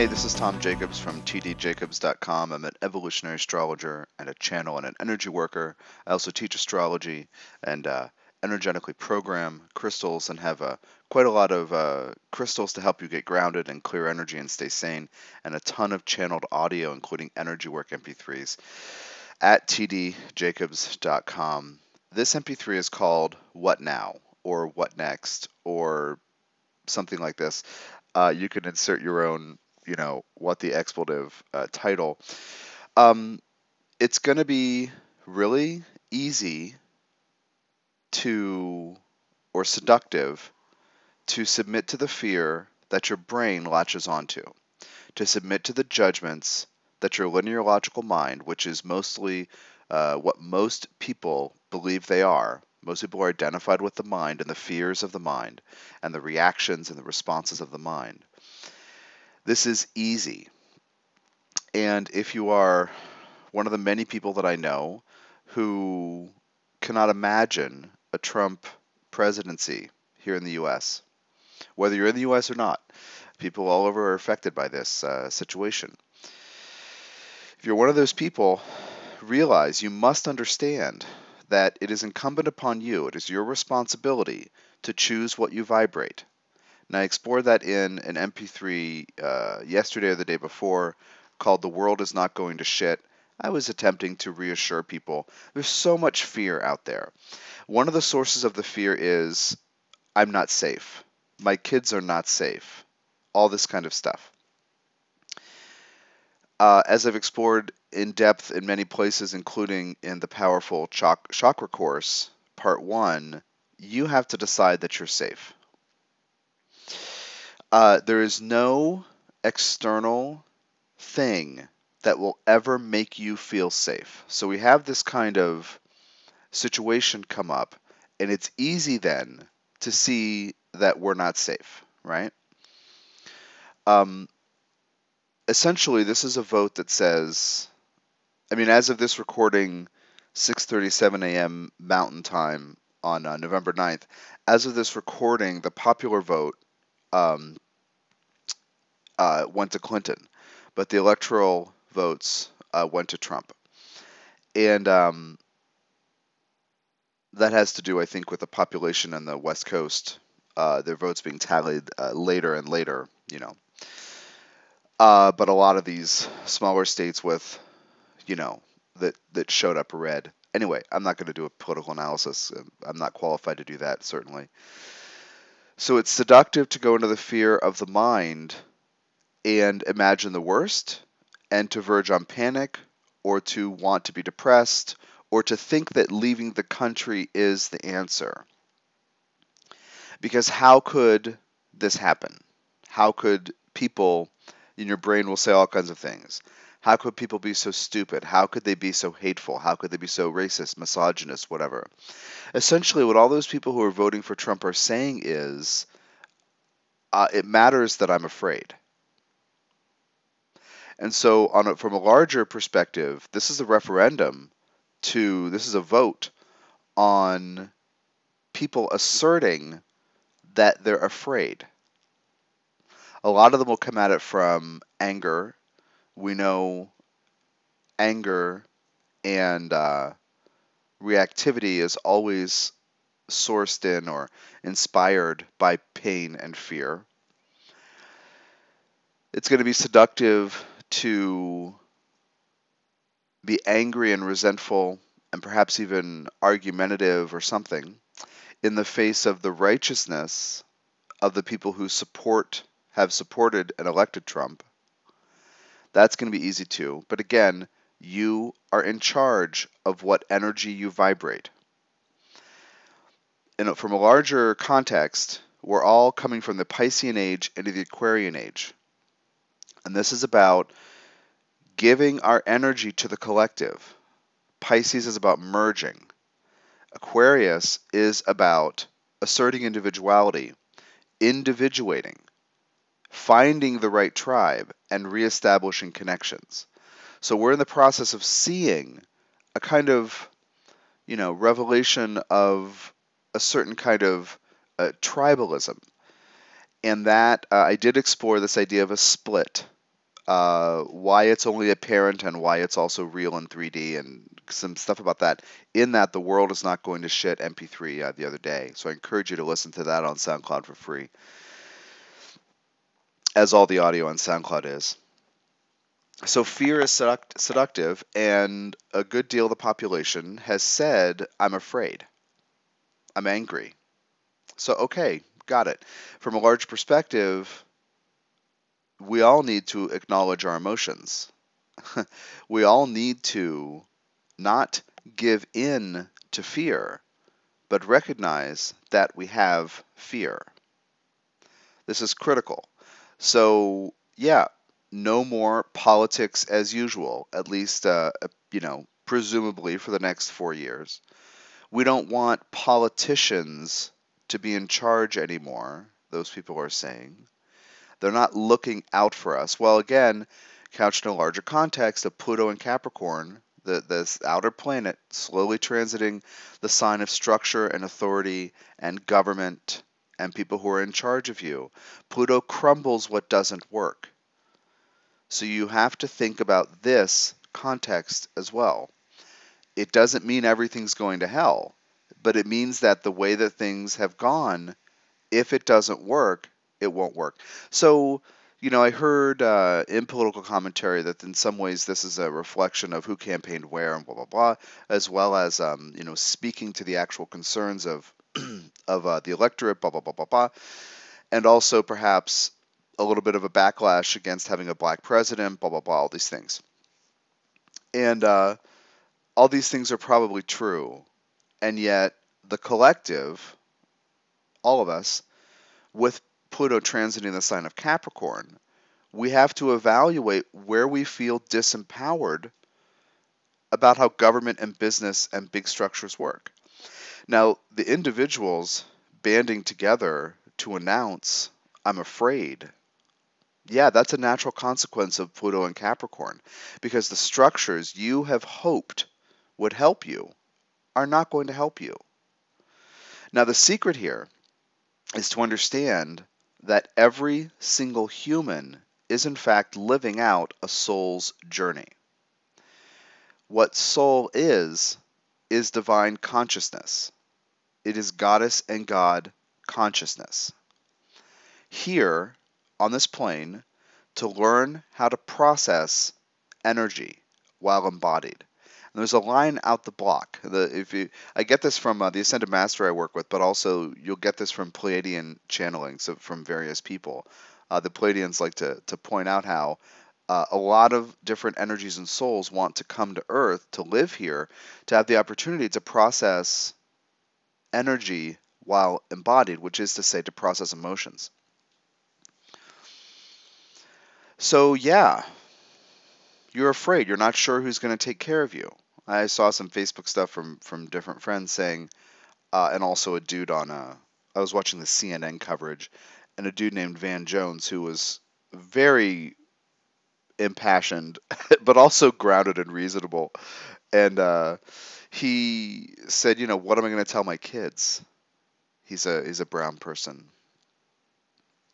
Hey, this is Tom Jacobs from tdjacobs.com. I'm an evolutionary astrologer and a channel and an energy worker. I also teach astrology and uh, energetically program crystals and have uh, quite a lot of uh, crystals to help you get grounded and clear energy and stay sane, and a ton of channeled audio, including energy work MP3s at tdjacobs.com. This MP3 is called What Now? or What Next? or something like this. Uh, you can insert your own, you know, what the expletive uh, title. Um, it's going to be really easy to, or seductive, to submit to the fear that your brain latches onto, to submit to the judgments that your linear logical mind, which is mostly uh, what most people believe they are, most people are identified with the mind and the fears of the mind and the reactions and the responses of the mind. This is easy. And if you are one of the many people that I know who cannot imagine a Trump presidency here in the U.S., whether you're in the U.S. or not, people all over are affected by this uh, situation. If you're one of those people, realize you must understand that it is incumbent upon you, it is your responsibility to choose what you vibrate. And I explored that in an MP3 uh, yesterday or the day before called The World is Not Going to Shit. I was attempting to reassure people there's so much fear out there. One of the sources of the fear is I'm not safe. My kids are not safe. All this kind of stuff. Uh, as I've explored in depth in many places, including in the powerful chak- chakra course, part one, you have to decide that you're safe. Uh, there is no external thing that will ever make you feel safe. So we have this kind of situation come up, and it's easy then to see that we're not safe, right? Um, essentially, this is a vote that says, I mean, as of this recording, 6:37 a.m. Mountain Time on uh, November 9th. As of this recording, the popular vote um, uh, went to Clinton, but the electoral votes uh, went to Trump, and um, that has to do, I think, with the population on the West Coast. Uh, their votes being tallied uh, later and later, you know. Uh, but a lot of these smaller states with, you know, that that showed up red. Anyway, I'm not going to do a political analysis. I'm not qualified to do that, certainly. So it's seductive to go into the fear of the mind and imagine the worst, and to verge on panic, or to want to be depressed, or to think that leaving the country is the answer. Because how could this happen? How could people in your brain will say all kinds of things. How could people be so stupid? How could they be so hateful? How could they be so racist, misogynist, whatever? Essentially, what all those people who are voting for Trump are saying is uh, it matters that I'm afraid. And so, a, from a larger perspective, this is a referendum to, this is a vote on people asserting that they're afraid a lot of them will come at it from anger. We know anger and uh, reactivity is always sourced in or inspired by pain and fear. It's going to be seductive to be angry and resentful and perhaps even argumentative or something in the face of the righteousness of the people who support have supported and elected Trump. That's going to be easy too. But again, you are in charge of what energy you vibrate. And from a larger context, we're all coming from the Piscean age into the Aquarian age. And this is about giving our energy to the collective. Pisces is about merging. Aquarius is about asserting individuality, individuating finding the right tribe, and reestablishing connections. So we're in the process of seeing a kind of, you know, revelation of a certain kind of uh, tribalism. And that uh, I did explore this idea of a split uh, why it's only apparent and why it's also real in 3D and some stuff about that. In that, the world is not going to shit MP3 uh, the other day. So I encourage you to listen to that on SoundCloud for free, as all the audio on SoundCloud is. So fear is seduct- seductive, and a good deal of the population has said, I'm afraid. I'm angry. So, okay, got it. From a large perspective, we all need to acknowledge our emotions. we all need to not give in to fear, but recognize that we have fear. This is critical. So, yeah, no more politics as usual, at least, uh, you know, presumably for the next four years. We don't want politicians to be in charge anymore, those people are saying. They're not looking out for us. Well, again, couched in a larger context of Pluto and Capricorn, the, this outer planet slowly transiting the sign of structure and authority and government and people who are in charge of you. Pluto crumbles what doesn't work. So you have to think about this context as well. It doesn't mean everything's going to hell, but it means that the way that things have gone, if it doesn't work, it won't work. So, you know, I heard uh, in political commentary that in some ways this is a reflection of who campaigned where and blah blah blah, as well as um, you know speaking to the actual concerns of of uh, the electorate, blah blah blah blah blah, and also perhaps a little bit of a backlash against having a black president, blah blah blah, all these things, and uh, all these things are probably true, and yet the collective, all of us, with Pluto transiting the sign of Capricorn, we have to evaluate where we feel disempowered about how government and business and big structures work. Now, the individuals banding together to announce, I'm afraid, yeah, that's a natural consequence of Pluto and Capricorn because the structures you have hoped would help you are not going to help you. Now, the secret here is to understand that every single human is in fact living out a soul's journey. What soul is, is divine consciousness. It is goddess and God consciousness. Here, on this plane, to learn how to process energy while embodied. And there's a line out the block. The, if you, I get this from uh, the Ascended Master I work with, but also you'll get this from Pleiadian channeling, so from various people. Uh, the Pleiadians like to, to point out how uh, a lot of different energies and souls want to come to Earth to live here to have the opportunity to process energy while embodied, which is to say, to process emotions. So, yeah, you're afraid. You're not sure who's going to take care of you. I saw some Facebook stuff from from different friends saying, uh, and also a dude on uh, I was watching the CNN coverage, and a dude named Van Jones who was very impassioned, but also grounded and reasonable, and uh, he said, you know, what am I going to tell my kids? He's a he's a brown person.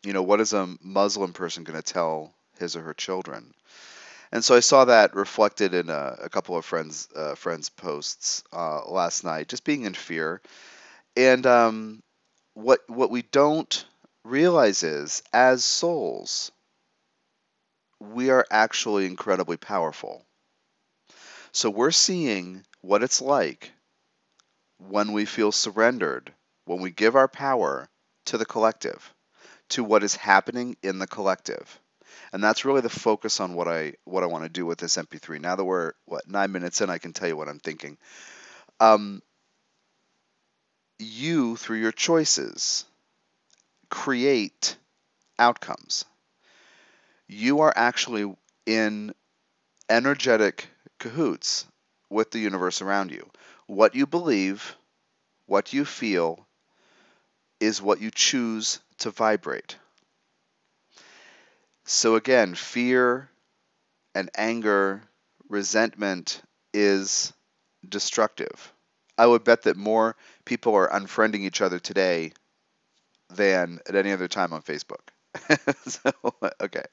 You know, what is a Muslim person going to tell his or her children? And so I saw that reflected in a, a couple of friends uh, friends posts uh, last night, just being in fear. And um, what what we don't realize is, as souls, we are actually incredibly powerful. So we're seeing what it's like when we feel surrendered, when we give our power to the collective, to what is happening in the collective and that's really the focus on what I what I want to do with this MP3. Now that we're what nine minutes in, I can tell you what I'm thinking. Um, you through your choices create outcomes. You are actually in energetic cahoots with the universe around you. What you believe, what you feel, is what you choose to vibrate. So again, fear and anger, resentment is destructive. I would bet that more people are unfriending each other today than at any other time on Facebook. so, okay.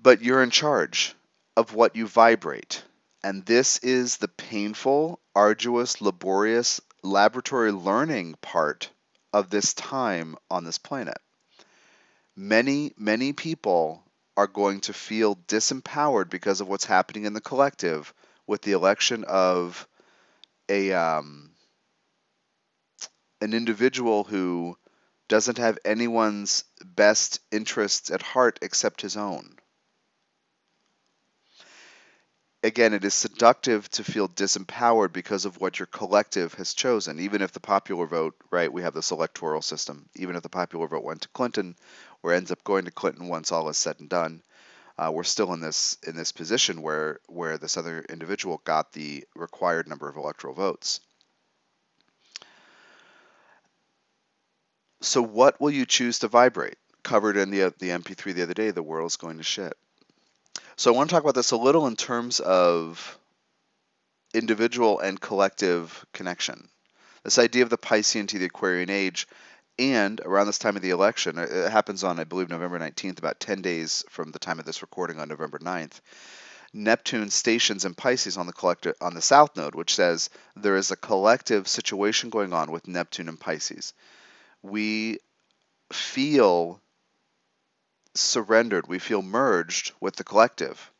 but you're in charge of what you vibrate. And this is the painful, arduous, laborious laboratory learning part of this time on this planet. Many, many people are going to feel disempowered because of what's happening in the collective with the election of a um, an individual who doesn't have anyone's best interests at heart except his own. Again, it is seductive to feel disempowered because of what your collective has chosen. Even if the popular vote, right, we have this electoral system, even if the popular vote went to Clinton or ends up going to Clinton once all is said and done, uh, we're still in this in this position where where this other individual got the required number of electoral votes. So what will you choose to vibrate? Covered in the the MP3 the other day, the world's going to shit. So I want to talk about this a little in terms of individual and collective connection. This idea of the Piscean to the Aquarian age, and around this time of the election, it happens on, I believe, November 19th, about 10 days from the time of this recording on November 9th. Neptune stations in Pisces on the collective on the south node, which says there is a collective situation going on with Neptune and Pisces we feel surrendered, we feel merged with the collective.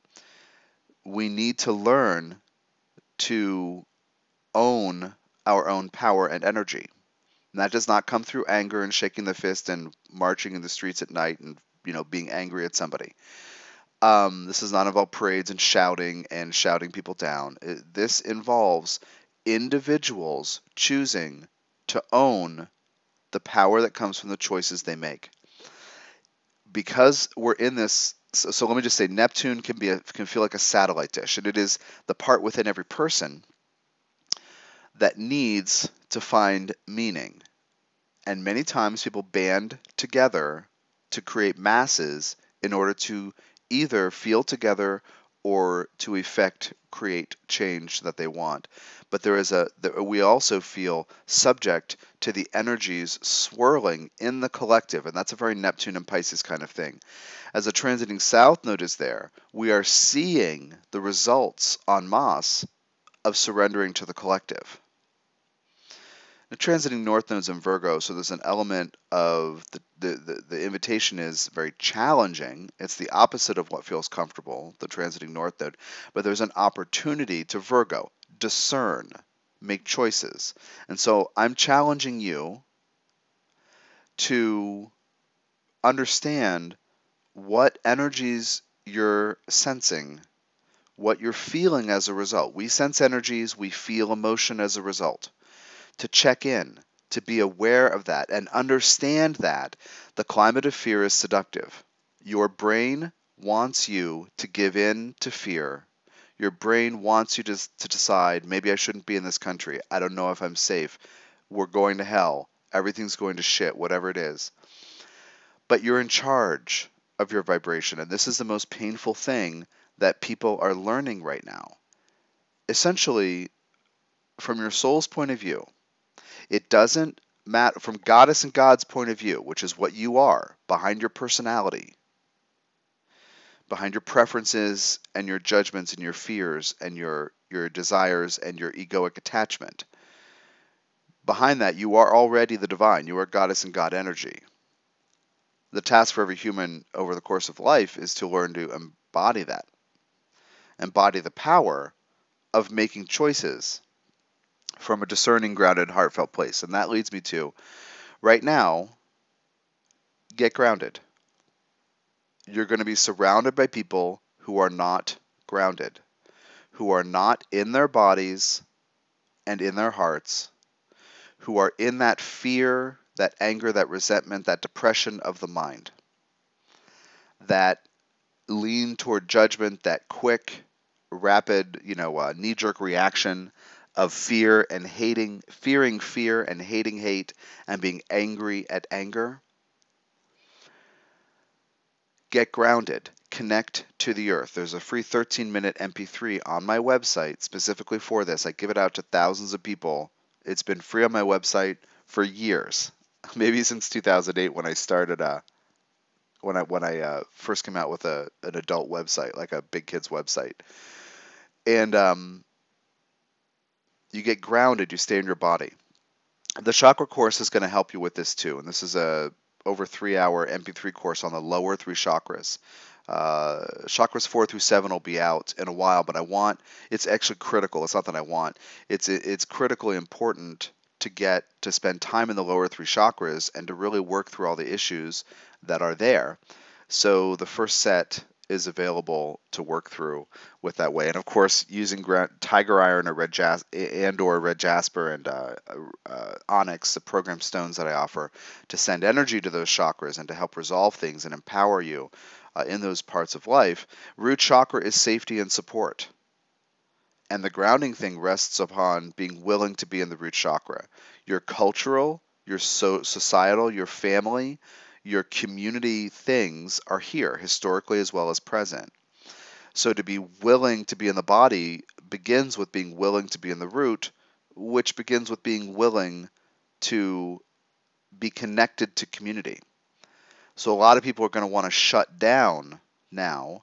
We need to learn to own our own power and energy. And that does not come through anger and shaking the fist and marching in the streets at night and you know being angry at somebody. Um, this is not about parades and shouting and shouting people down. It, this involves individuals choosing to own the power that comes from the choices they make. Because we're in this, so, so let me just say, Neptune can be a, can feel like a satellite dish, and it is the part within every person that needs to find meaning. And many times people band together to create masses in order to either feel together or to effect create change that they want. But there is a we also feel subject to the energies swirling in the collective and that's a very neptune and pisces kind of thing. As a transiting south node is there we are seeing the results en masse of surrendering to the collective the transiting north nodes in Virgo, so there's an element of the, the, the, the, invitation is very challenging. It's the opposite of what feels comfortable, the transiting north node, but there's an opportunity to Virgo discern, make choices. And so I'm challenging you to understand what energies you're sensing, what you're feeling as a result. We sense energies, we feel emotion as a result. To check in, to be aware of that, and understand that the climate of fear is seductive. Your brain wants you to give in to fear your brain wants you to, to decide maybe I shouldn't be in this country. I don't know if I'm safe. We're going to hell. Everything's going to shit, whatever it is. But you're in charge of your vibration. And this is the most painful thing that people are learning right now. Essentially, from your soul's point of view, it doesn't matter, from goddess and God's point of view, which is what you are behind your personality, behind your preferences and your judgments and your fears and your your desires and your egoic attachment. Behind that, you are already the divine. You are goddess and God energy. The task for every human over the course of life is to learn to embody that, embody the power of making choices from a discerning, grounded, heartfelt place. And that leads me to right now, get grounded you're going to be surrounded by people who are not grounded, who are not in their bodies and in their hearts, who are in that fear, that anger, that resentment, that depression of the mind, that lean toward judgment, that quick, rapid, you know, uh, knee-jerk reaction of fear and hating, fearing fear and hating hate, and being angry at anger Get grounded. Connect to the earth. There's a free 13 minute MP3 on my website specifically for this. I give it out to thousands of people. It's been free on my website for years, maybe since 2008 when I started uh, when I when I uh, first came out with a an adult website, like a big kids website, and um, you get grounded, you stay in your body. The chakra course is going to help you with this too, and this is a over three hour MP3 course on the lower three chakras. Uh, chakras four through seven will be out in a while, but I want it's actually critical. It's not that I want. It's it's critically important to get to spend time in the lower three chakras and to really work through all the issues that are there. So the first set is available to work through with that way. And of course, using Tiger Iron or Red Jas- and or Red Jasper and uh, uh, Onyx, the program stones that I offer, to send energy to those chakras and to help resolve things and empower you uh, in those parts of life. Root chakra is safety and support. And the grounding thing rests upon being willing to be in the root chakra. Your cultural, your so- societal, your family, your community things are here, historically as well as present. So to be willing to be in the body begins with being willing to be in the root, which begins with being willing to be connected to community. So a lot of people are going to want to shut down now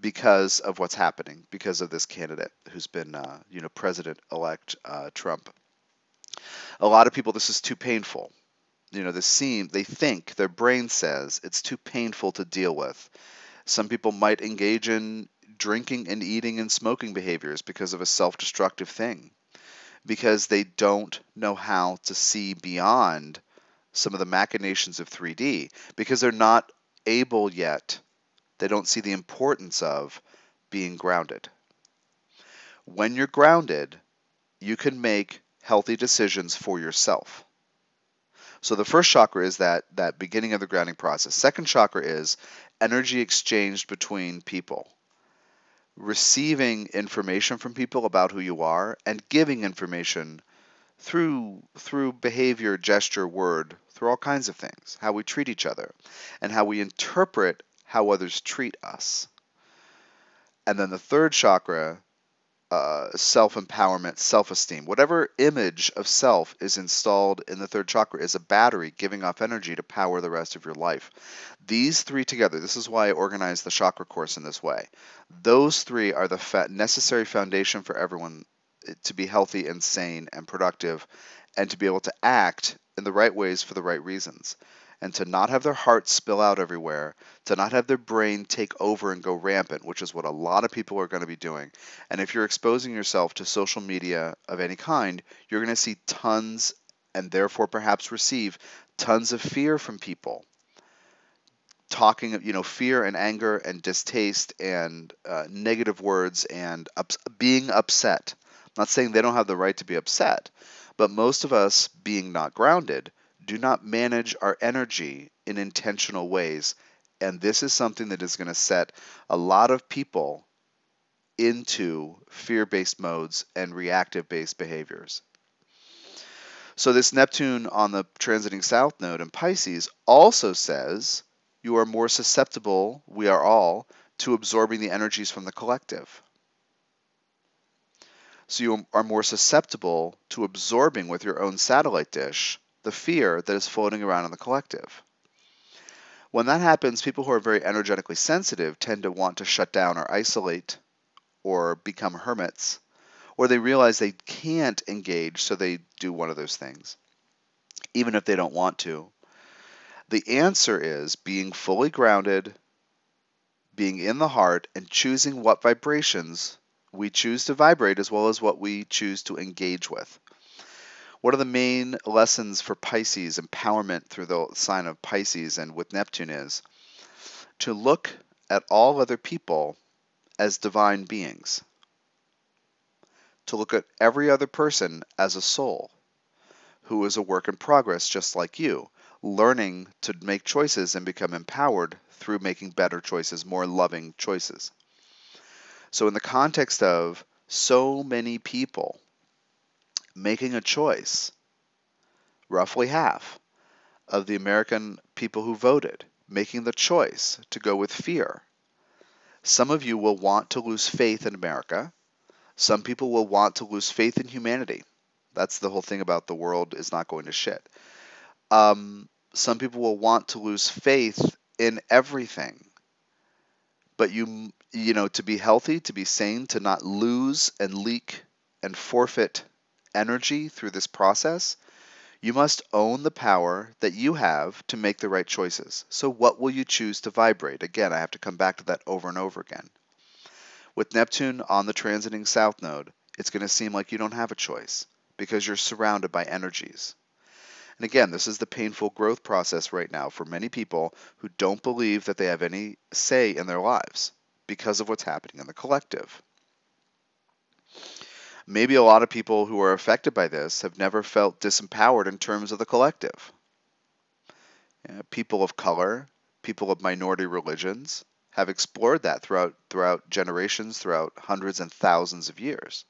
because of what's happening, because of this candidate who's been, uh, you know, President-elect uh, Trump. A lot of people, this is too painful you know, the seem they think their brain says it's too painful to deal with. Some people might engage in drinking and eating and smoking behaviors because of a self-destructive thing because they don't know how to see beyond some of the machinations of 3D because they're not able yet they don't see the importance of being grounded. When you're grounded, you can make healthy decisions for yourself. So the first chakra is that that beginning of the grounding process. Second chakra is energy exchanged between people. Receiving information from people about who you are and giving information through through behavior, gesture, word, through all kinds of things, how we treat each other and how we interpret how others treat us. And then the third chakra uh, self empowerment, self esteem. Whatever image of self is installed in the third chakra is a battery giving off energy to power the rest of your life. These three together, this is why I organized the chakra course in this way. Those three are the fa- necessary foundation for everyone eh, to be healthy and sane and productive and to be able to act in the right ways for the right reasons and to not have their heart spill out everywhere, to not have their brain take over and go rampant, which is what a lot of people are going to be doing. And if you're exposing yourself to social media of any kind, you're going to see tons and therefore perhaps receive tons of fear from people. Talking, of you know, fear and anger and distaste and uh, negative words and ups- being upset. I'm not saying they don't have the right to be upset, but most of us, being not grounded, do not manage our energy in intentional ways. And this is something that is going to set a lot of people into fear based modes and reactive based behaviors. So, this Neptune on the transiting south node in Pisces also says you are more susceptible, we are all, to absorbing the energies from the collective. So, you are more susceptible to absorbing with your own satellite dish the fear that is floating around in the collective. When that happens, people who are very energetically sensitive tend to want to shut down or isolate or become hermits, or they realize they can't engage, so they do one of those things, even if they don't want to. The answer is being fully grounded, being in the heart, and choosing what vibrations we choose to vibrate as well as what we choose to engage with. What are the main lessons for Pisces empowerment through the sign of Pisces and with Neptune is to look at all other people as divine beings, to look at every other person as a soul who is a work in progress just like you, learning to make choices and become empowered through making better choices, more loving choices. So, in the context of so many people making a choice. Roughly half of the American people who voted making the choice to go with fear. Some of you will want to lose faith in America. Some people will want to lose faith in humanity. That's the whole thing about the world is not going to shit. Um, some people will want to lose faith in everything. But you you know to be healthy, to be sane, to not lose and leak and forfeit energy through this process, you must own the power that you have to make the right choices. So, what will you choose to vibrate? Again, I have to come back to that over and over again. With Neptune on the transiting south node, it's going to seem like you don't have a choice because you're surrounded by energies. And again, this is the painful growth process right now for many people who don't believe that they have any say in their lives because of what's happening in the collective. Maybe a lot of people who are affected by this have never felt disempowered in terms of the collective. people of color, people of minority religions have explored that throughout throughout generations, throughout hundreds and thousands of years.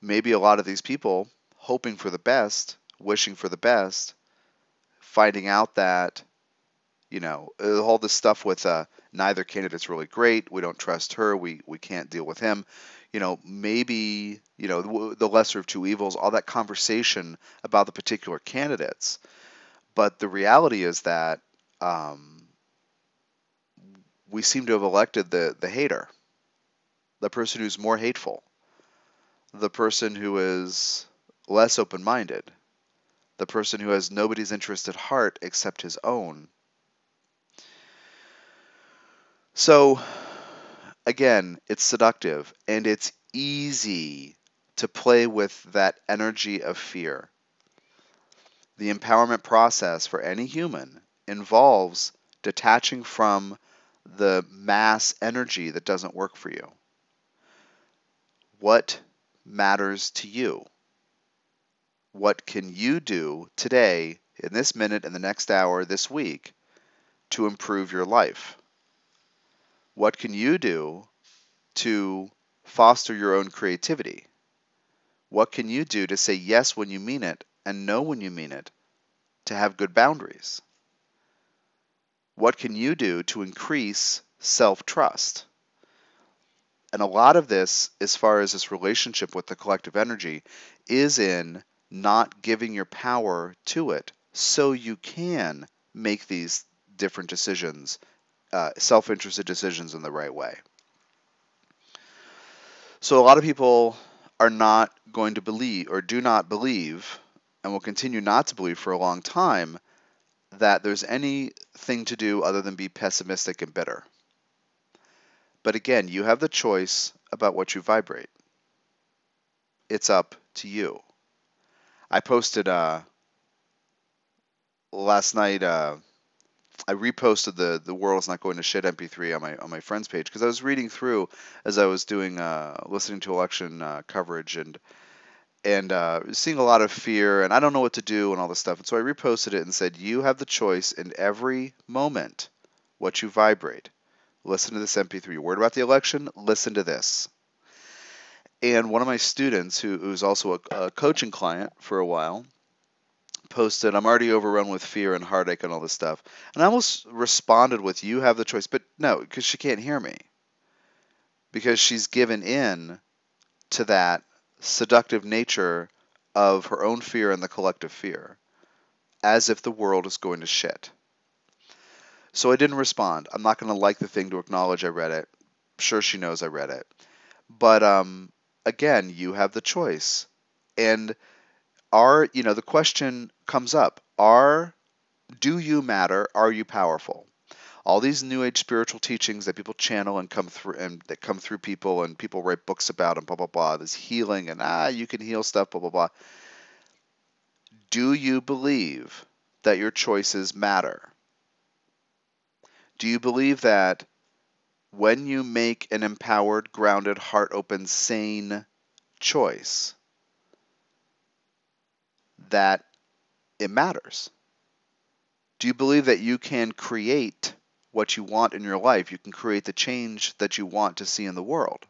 Maybe a lot of these people hoping for the best, wishing for the best, finding out that you know all this stuff with uh, neither candidate's really great. We don't trust her. We we can't deal with him you know, maybe, you know, the lesser of two evils, all that conversation about the particular candidates. But the reality is that um, we seem to have elected the, the hater, the person who's more hateful, the person who is less open minded, the person who has nobody's interest at heart except his own. So, again, it's seductive and it's easy to play with that energy of fear. The empowerment process for any human involves detaching from the mass energy that doesn't work for you. What matters to you? What can you do today, in this minute, in the next hour, this week, to improve your life? What can you do to foster your own creativity? What can you do to say yes when you mean it and no when you mean it, to have good boundaries? What can you do to increase self trust? And a lot of this, as far as this relationship with the collective energy, is in not giving your power to it so you can make these different decisions uh, self-interested decisions in the right way. So a lot of people are not going to believe or do not believe and will continue not to believe for a long time that there's anything to do other than be pessimistic and bitter. But again, you have the choice about what you vibrate. It's up to you. I posted uh, last night uh, I reposted the the world's not going to shit MP3 on my on my friends page because I was reading through as I was doing uh, listening to election uh, coverage and and uh, seeing a lot of fear and I don't know what to do and all this stuff. And so I reposted it and said, you have the choice in every moment what you vibrate. Listen to this MP3. You're worried about the election? Listen to this. And one of my students, who, who's also a, a coaching client for a while, posted, I'm already overrun with fear and heartache and all this stuff. And I almost responded with, You have the choice. But no, because she can't hear me. Because she's given in to that seductive nature of her own fear and the collective fear, as if the world is going to shit. So I didn't respond. I'm not going to like the thing to acknowledge I read it. sure, she knows I read it. But um, again, you have the choice. And are you know the question comes up are do you matter? Are you powerful? All these new age spiritual teachings that people channel and come through and that come through people and people write books about and blah blah blah this healing and ah you can heal stuff blah blah blah. Do you believe that your choices matter? Do you believe that when you make an empowered grounded heart open sane choice that it matters? Do you believe that you can create what you want in your life? You can create the change that you want to see in the world.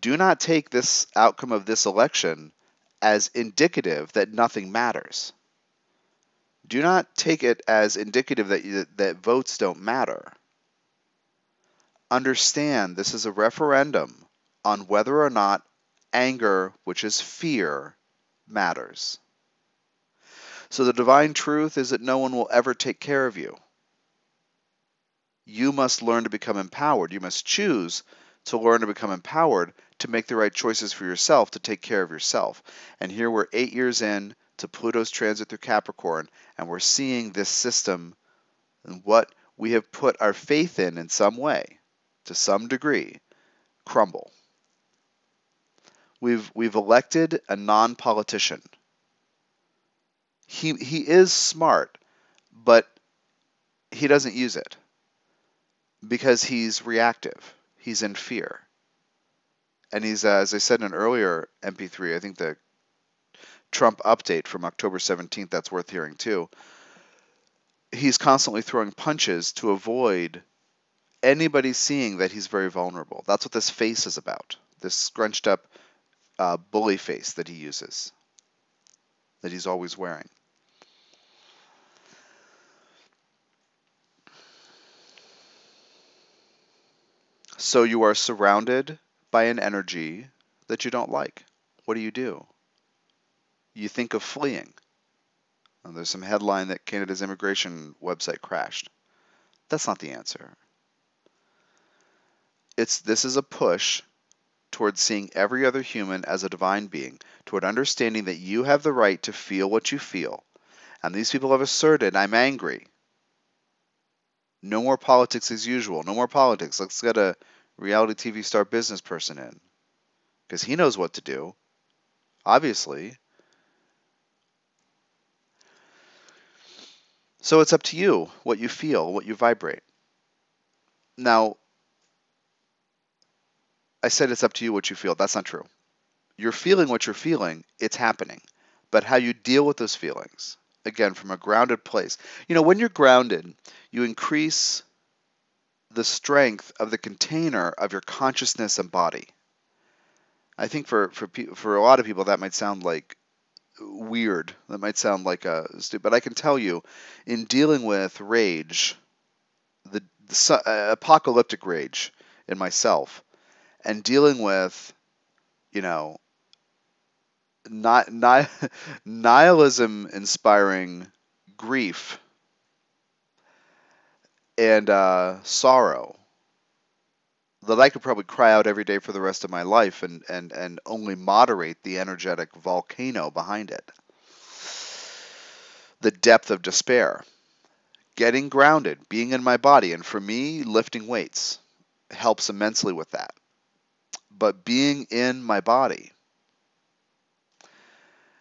Do not take this outcome of this election as indicative that nothing matters. Do not take it as indicative that, you, that votes don't matter. Understand this is a referendum on whether or not anger, which is fear, matters. So the divine truth is that no one will ever take care of you. you must learn to become empowered. You must choose to learn to become empowered to make the right choices for yourself to take care of yourself. And here we're eight years in to Pluto's transit through Capricorn, and we're seeing this system and what we have put our faith in in some way, to some degree, crumble. We've we've elected a non-politician. He he is smart, but he doesn't use it because he's reactive. He's in fear. And he's, uh, as I said in an earlier MP3, I think the Trump update from October 17th, that's worth hearing too. He's constantly throwing punches to avoid anybody seeing that he's very vulnerable. That's what this face is about. This scrunched up uh, bully face that he uses, that he's always wearing. So you are surrounded by an energy that you don't like. What do you do? You think of fleeing. And there's some headline that Canada's immigration website crashed. That's not the answer. It's this is a push towards seeing every other human as a divine being, toward understanding that you have the right to feel what you feel. And these people have asserted, I'm angry. No more politics as usual. No more politics. Let's get a reality TV star business person in. Because he knows what to do. Obviously. So it's up to you what you feel, what you vibrate. Now, I said it's up to you what you feel. That's not true. You're feeling what you're feeling, it's happening. But how you deal with those feelings, again, from a grounded place. You know, when you're grounded, you increase the strength of the container of your consciousness and body. I think for for for a lot of people that might sound like weird. That might sound like a stupid. But I can tell you, in dealing with rage, the, the uh, apocalyptic rage in myself, and dealing with, you know, not, nihilism inspiring grief and uh, sorrow that I could probably cry out every day for the rest of my life and, and, and only moderate the energetic volcano behind it. The depth of despair. Getting grounded, being in my body, and for me, lifting weights helps immensely with that. But being in my body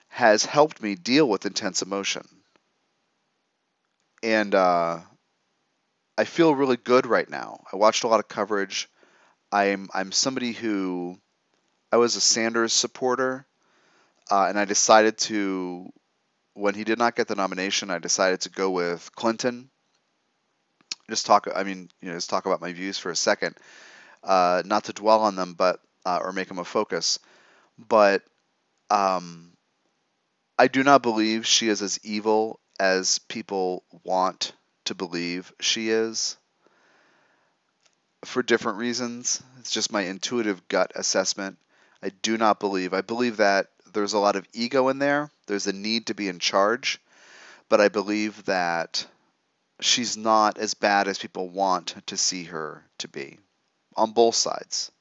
has helped me deal with intense emotion. And uh, I feel really good right now. I watched a lot of coverage. I'm I'm somebody who I was a Sanders supporter, uh, and I decided to when he did not get the nomination, I decided to go with Clinton. Just talk. I mean, you know, just talk about my views for a second. Uh, not to dwell on them, but uh, or make them a focus. But um, I do not believe she is as evil as people want to believe she is for different reasons. It's just my intuitive gut assessment. I do not believe. I believe that there's a lot of ego in there. There's a need to be in charge, but I believe that she's not as bad as people want to see her to be on both sides.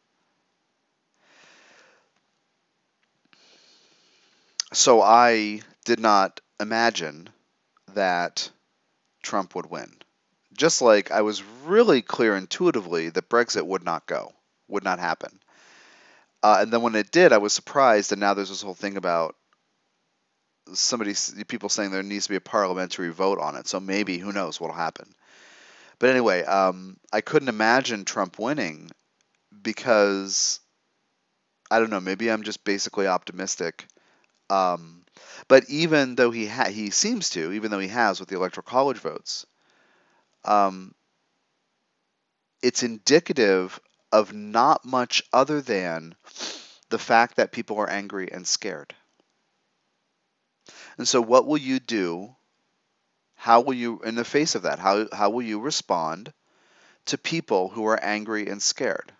So I did not imagine that Trump would win. Just like I was really clear intuitively that Brexit would not go, would not happen. Uh, and then when it did, I was surprised. And now there's this whole thing about somebody, people saying there needs to be a parliamentary vote on it. So maybe, who knows what'll happen. But anyway, um, I couldn't imagine Trump winning because I don't know. Maybe I'm just basically optimistic. Um, but even though he ha- he seems to, even though he has with the electoral college votes, um, it's indicative of not much other than the fact that people are angry and scared. And so, what will you do? How will you, in the face of that, how, how will you respond to people who are angry and scared?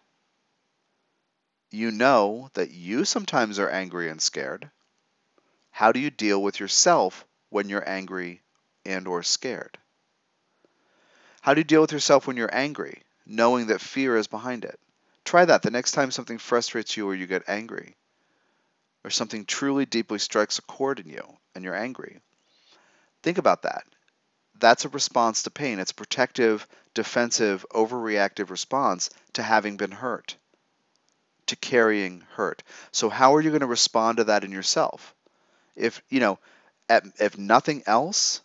You know that you sometimes are angry and scared. How do you deal with yourself when you're angry and or scared? How do you deal with yourself when you're angry, knowing that fear is behind it? Try that the next time something frustrates you or you get angry, or something truly deeply strikes a chord in you and you're angry. Think about that. That's a response to pain. It's a protective, defensive, overreactive response to having been hurt, to carrying hurt. So, how are you going to respond to that in yourself? If, you know, at, if nothing else,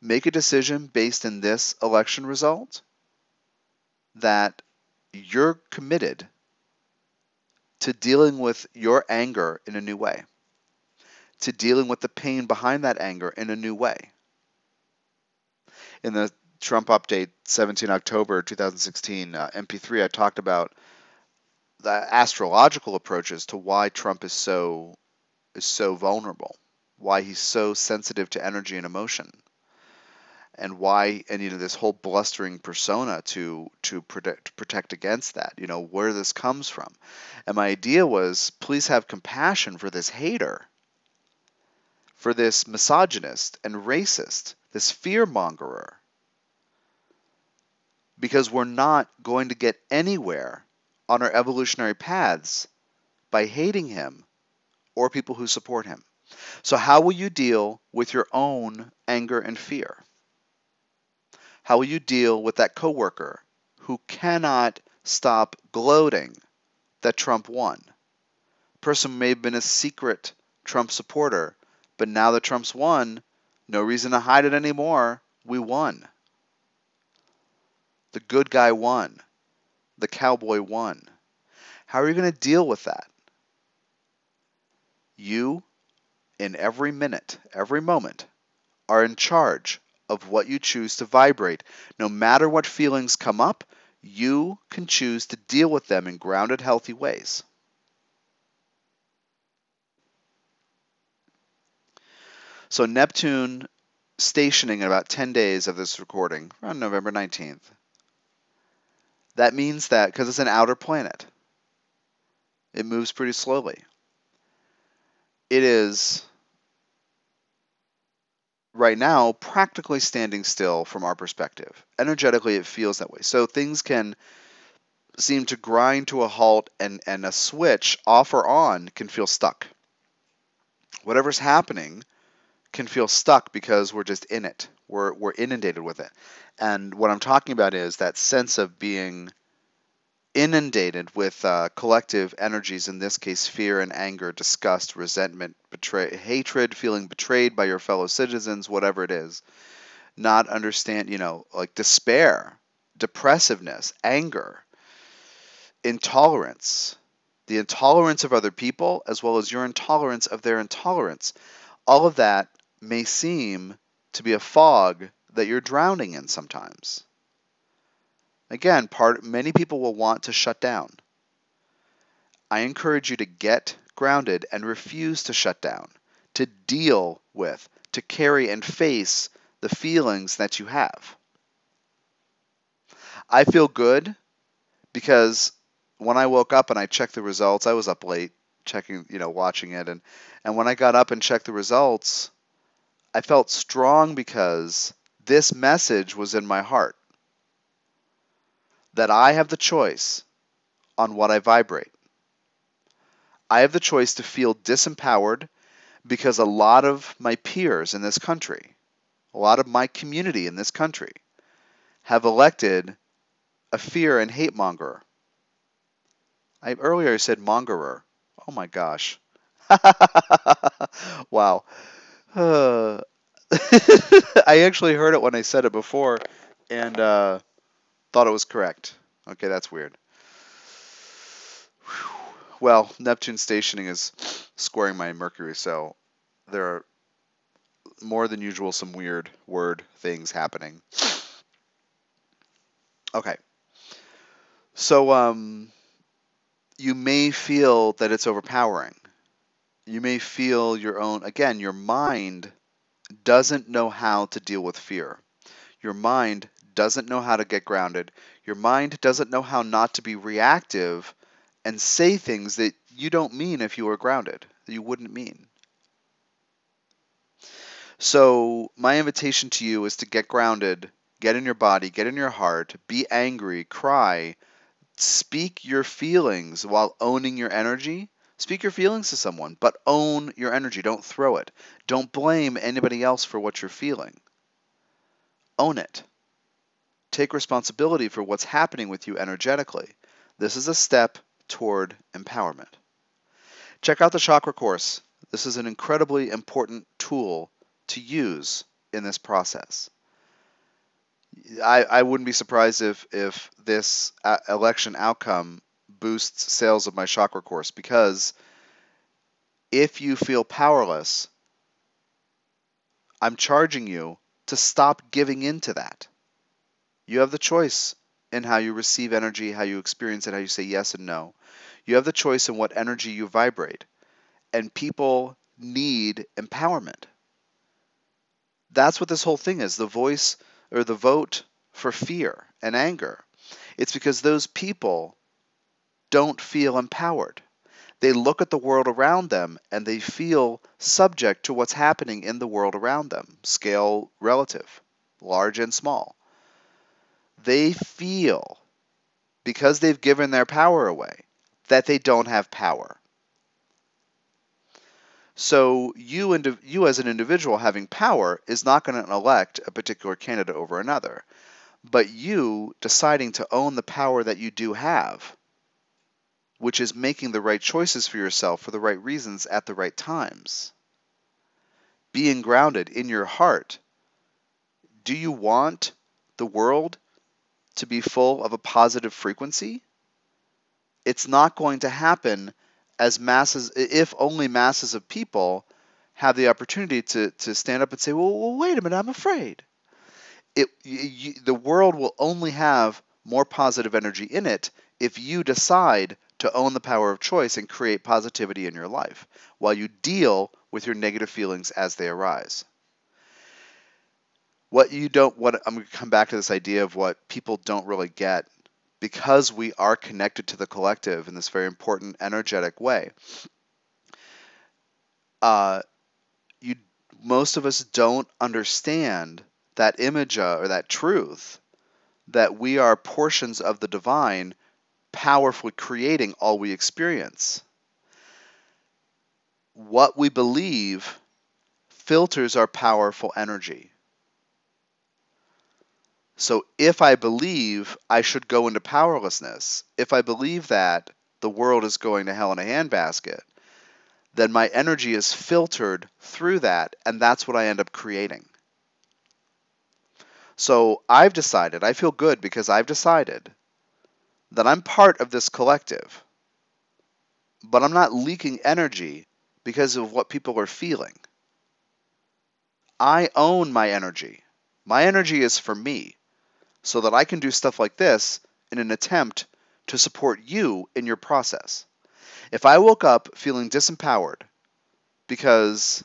make a decision based in this election result that you're committed to dealing with your anger in a new way, to dealing with the pain behind that anger in a new way. In the Trump update, 17 October 2016, uh, MP3, I talked about the astrological approaches to why Trump is so is so vulnerable, why he's so sensitive to energy and emotion and why and you know this whole blustering persona to to protect protect against that you know where this comes from. And my idea was please have compassion for this hater for this misogynist and racist this fear mongerer because we're not going to get anywhere on our evolutionary paths by hating him or people who support him so how will you deal with your own anger and fear how will you deal with that coworker who cannot stop gloating that Trump won? Person may have been a secret Trump supporter, but now that Trump's won, no reason to hide it anymore. We won. The good guy won. The cowboy won. How are you going to deal with that? You, in every minute, every moment, are in charge of what you choose to vibrate. No matter what feelings come up, you can choose to deal with them in grounded, healthy ways. So, Neptune stationing in about 10 days of this recording, around November 19th. That means that, because it's an outer planet, it moves pretty slowly. It is right now practically standing still from our perspective. Energetically, it feels that way. So things can seem to grind to a halt, and, and a switch off or on can feel stuck. Whatever's happening can feel stuck because we're just in it. We're, we're inundated with it. And what I'm talking about is that sense of being inundated with uh, collective energies, in this case, fear and anger, disgust, resentment, betray, hatred, feeling betrayed by your fellow citizens, whatever it is. Not understand, you know, like despair, depressiveness, anger, intolerance, the intolerance of other people, as well as your intolerance of their intolerance. All of that may seem to be a fog that you're drowning in sometimes. Again, part many people will want to shut down. I encourage you to get grounded and refuse to shut down, to deal with, to carry and face the feelings that you have. I feel good because when I woke up and I checked the results, I was up late checking, you know, watching it and and when I got up and checked the results, I felt strong because this message was in my heart that I have the choice on what I vibrate. I have the choice to feel disempowered because a lot of my peers in this country, a lot of my community in this country, have elected a fear and hate monger. I earlier said mongerer. Oh my gosh. wow. Uh, I actually heard it when I said it before, and uh, Thought it was correct. Okay, that's weird. Well, Neptune stationing is squaring my Mercury, so there are more than usual some weird word things happening. Okay. So um you may feel that it's overpowering. You may feel your own again, your mind doesn't know how to deal with fear. Your mind doesn't know how to get grounded. Your mind doesn't know how not to be reactive and say things that you don't mean if you were grounded, that you wouldn't mean. So, my invitation to you is to get grounded get in your body, get in your heart, be angry, cry, speak your feelings while owning your energy. Speak your feelings to someone, but own your energy. Don't throw it. Don't blame anybody else for what you're feeling. Own it. Take responsibility for what's happening with you energetically. This is a step toward empowerment. Check out the chakra course. This is an incredibly important tool to use in this process. I, I wouldn't be surprised if, if this uh, election outcome boosts sales of my chakra course because if you feel powerless, I'm charging you to stop giving in to that. You have the choice in how you receive energy, how you experience it, how you say yes and no. You have the choice in what energy you vibrate. And people need empowerment. That's what this whole thing is the voice or the vote for fear and anger. It's because those people don't feel empowered. They look at the world around them and they feel subject to what's happening in the world around them, scale relative, large and small. They feel, because they've given their power away, that they don't have power. So you, you as an individual having power is not going to elect a particular candidate over another. But you deciding to own the power that you do have which is making the right choices for yourself for the right reasons at the right times. Being grounded in your heart. Do you want the world to be full of a positive frequency? It's not going to happen as masses, if only masses of people have the opportunity to, to stand up and say, well, well wait a minute, I'm afraid. It, you, the world will only have more positive energy in it if you decide to own the power of choice and create positivity in your life while you deal with your negative feelings as they arise. What you don't what I'm going to come back to this idea of what people don't really get because we are connected to the collective in this very important energetic way. Uh, you most of us don't understand that image or that truth that we are portions of the divine powerfully creating all we experience. What we believe filters our powerful energy. So if I believe I should go into powerlessness, if I believe that the world is going to hell in a handbasket, then my energy is filtered through that, and that's what I end up creating. So I've decided, I feel good because I've decided that I'm part of this collective, but I'm not leaking energy because of what people are feeling. I own my energy. My energy is for me, so that I can do stuff like this in an attempt to support you in your process. If I woke up feeling disempowered because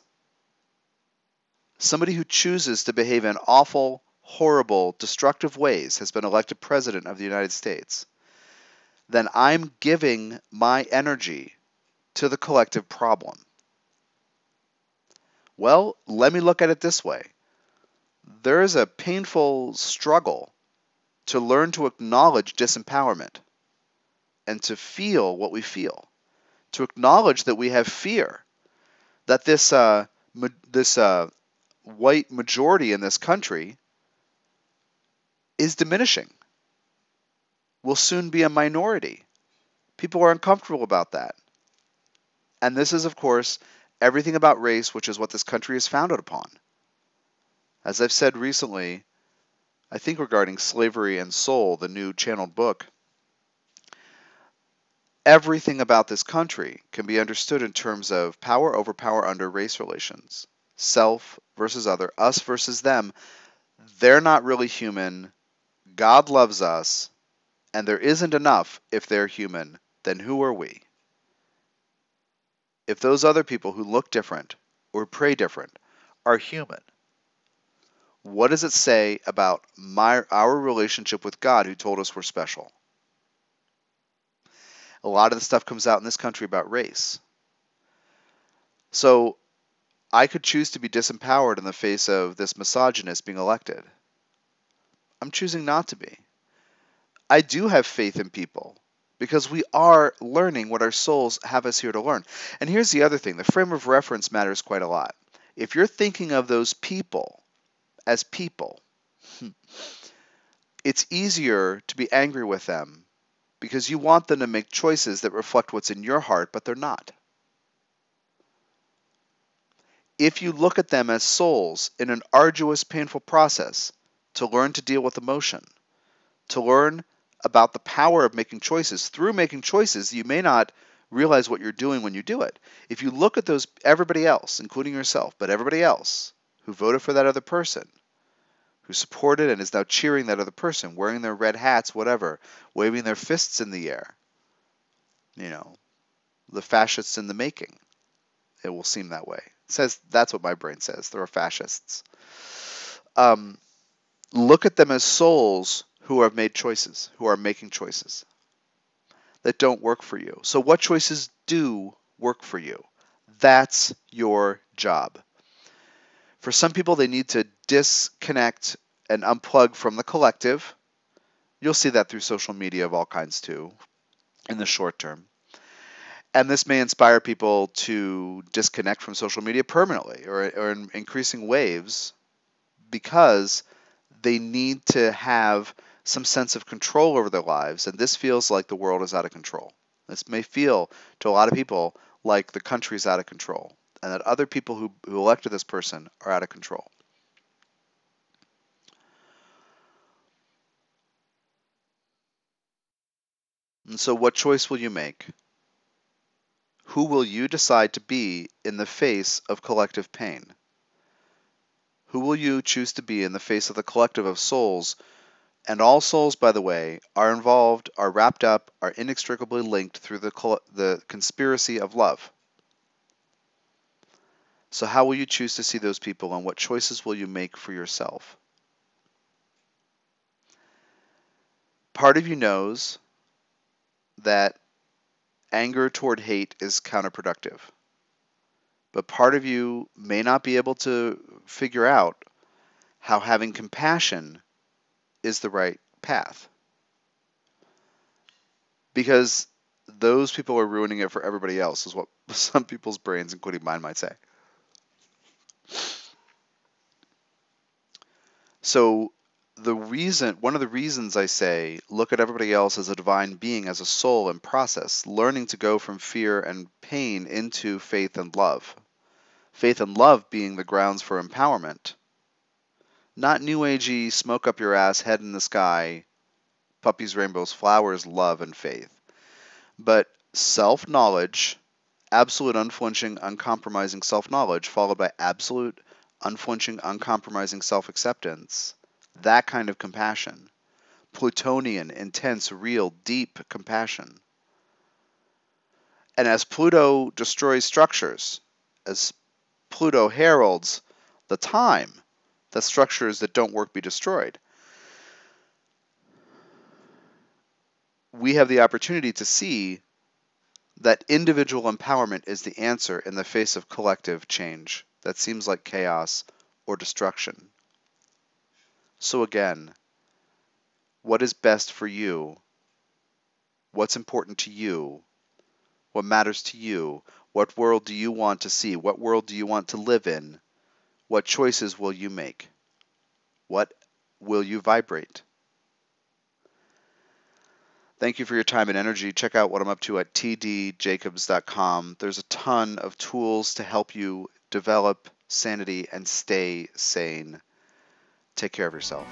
somebody who chooses to behave in awful, horrible, destructive ways has been elected president of the United States, then I'm giving my energy to the collective problem. Well, let me look at it this way there is a painful struggle to learn to acknowledge disempowerment and to feel what we feel, to acknowledge that we have fear, that this, uh, ma- this uh, white majority in this country is diminishing will soon be a minority. People are uncomfortable about that. And this is, of course, everything about race, which is what this country is founded upon. As I've said recently, I think regarding Slavery and Soul, the new channeled book, everything about this country can be understood in terms of power over power under race relations. Self versus other, us versus them. They're not really human. God loves us and there isn't enough if they're human, then who are we? If those other people who look different or pray different are human, what does it say about my, our relationship with God who told us we're special? A lot of the stuff comes out in this country about race. So I could choose to be disempowered in the face of this misogynist being elected. I'm choosing not to be. I do have faith in people because we are learning what our souls have us here to learn. And here's the other thing the frame of reference matters quite a lot. If you're thinking of those people as people, hmm. it's easier to be angry with them because you want them to make choices that reflect what's in your heart, but they're not. If you look at them as souls in an arduous, painful process to learn to deal with emotion, to learn about the power of making choices. Through making choices, you may not realize what you're doing when you do it. If you look at those everybody else, including yourself, but everybody else who voted for that other person, who supported and is now cheering that other person, wearing their red hats, whatever, waving their fists in the air, you know, the fascists in the making. It will seem that way. It says that's what my brain says. There are fascists. Um, look at them as souls who have made choices, who are making choices that don't work for you. So, what choices do work for you? That's your job. For some people, they need to disconnect and unplug from the collective. You'll see that through social media of all kinds too, in the short term. And this may inspire people to disconnect from social media permanently or, or in increasing waves because they need to have some sense of control over their lives, and this feels like the world is out of control. This may feel to a lot of people like the country is out of control, and that other people who, who elected this person are out of control. And so, what choice will you make? Who will you decide to be in the face of collective pain? Who will you choose to be in the face of the collective of souls and all souls, by the way, are involved, are wrapped up, are inextricably linked through the, the conspiracy of love. So, how will you choose to see those people, and what choices will you make for yourself? Part of you knows that anger toward hate is counterproductive. But part of you may not be able to figure out how having compassion is the right path. Because those people are ruining it for everybody else, is what some people's brains, including mine, might say. So, the reason, one of the reasons I say look at everybody else as a divine being, as a soul in process, learning to go from fear and pain into faith and love. Faith and love being the grounds for empowerment not new agey, smoke up your ass, head in the sky, puppies, rainbows, flowers, love, and faith. But self knowledge, absolute, unflinching, uncompromising self knowledge, followed by absolute, unflinching, uncompromising self acceptance, that kind of compassion. Plutonian, intense, real, deep compassion. And as Pluto destroys structures, as Pluto heralds the time, that structures that don't work be destroyed. We have the opportunity to see that individual empowerment is the answer in the face of collective change that seems like chaos or destruction. So, again, what is best for you? What's important to you? What matters to you? What world do you want to see? What world do you want to live in? What choices will you make? What will you vibrate? Thank you for your time and energy. Check out what I'm up to at tdjacobs.com. There's a ton of tools to help you develop sanity and stay sane. Take care of yourself.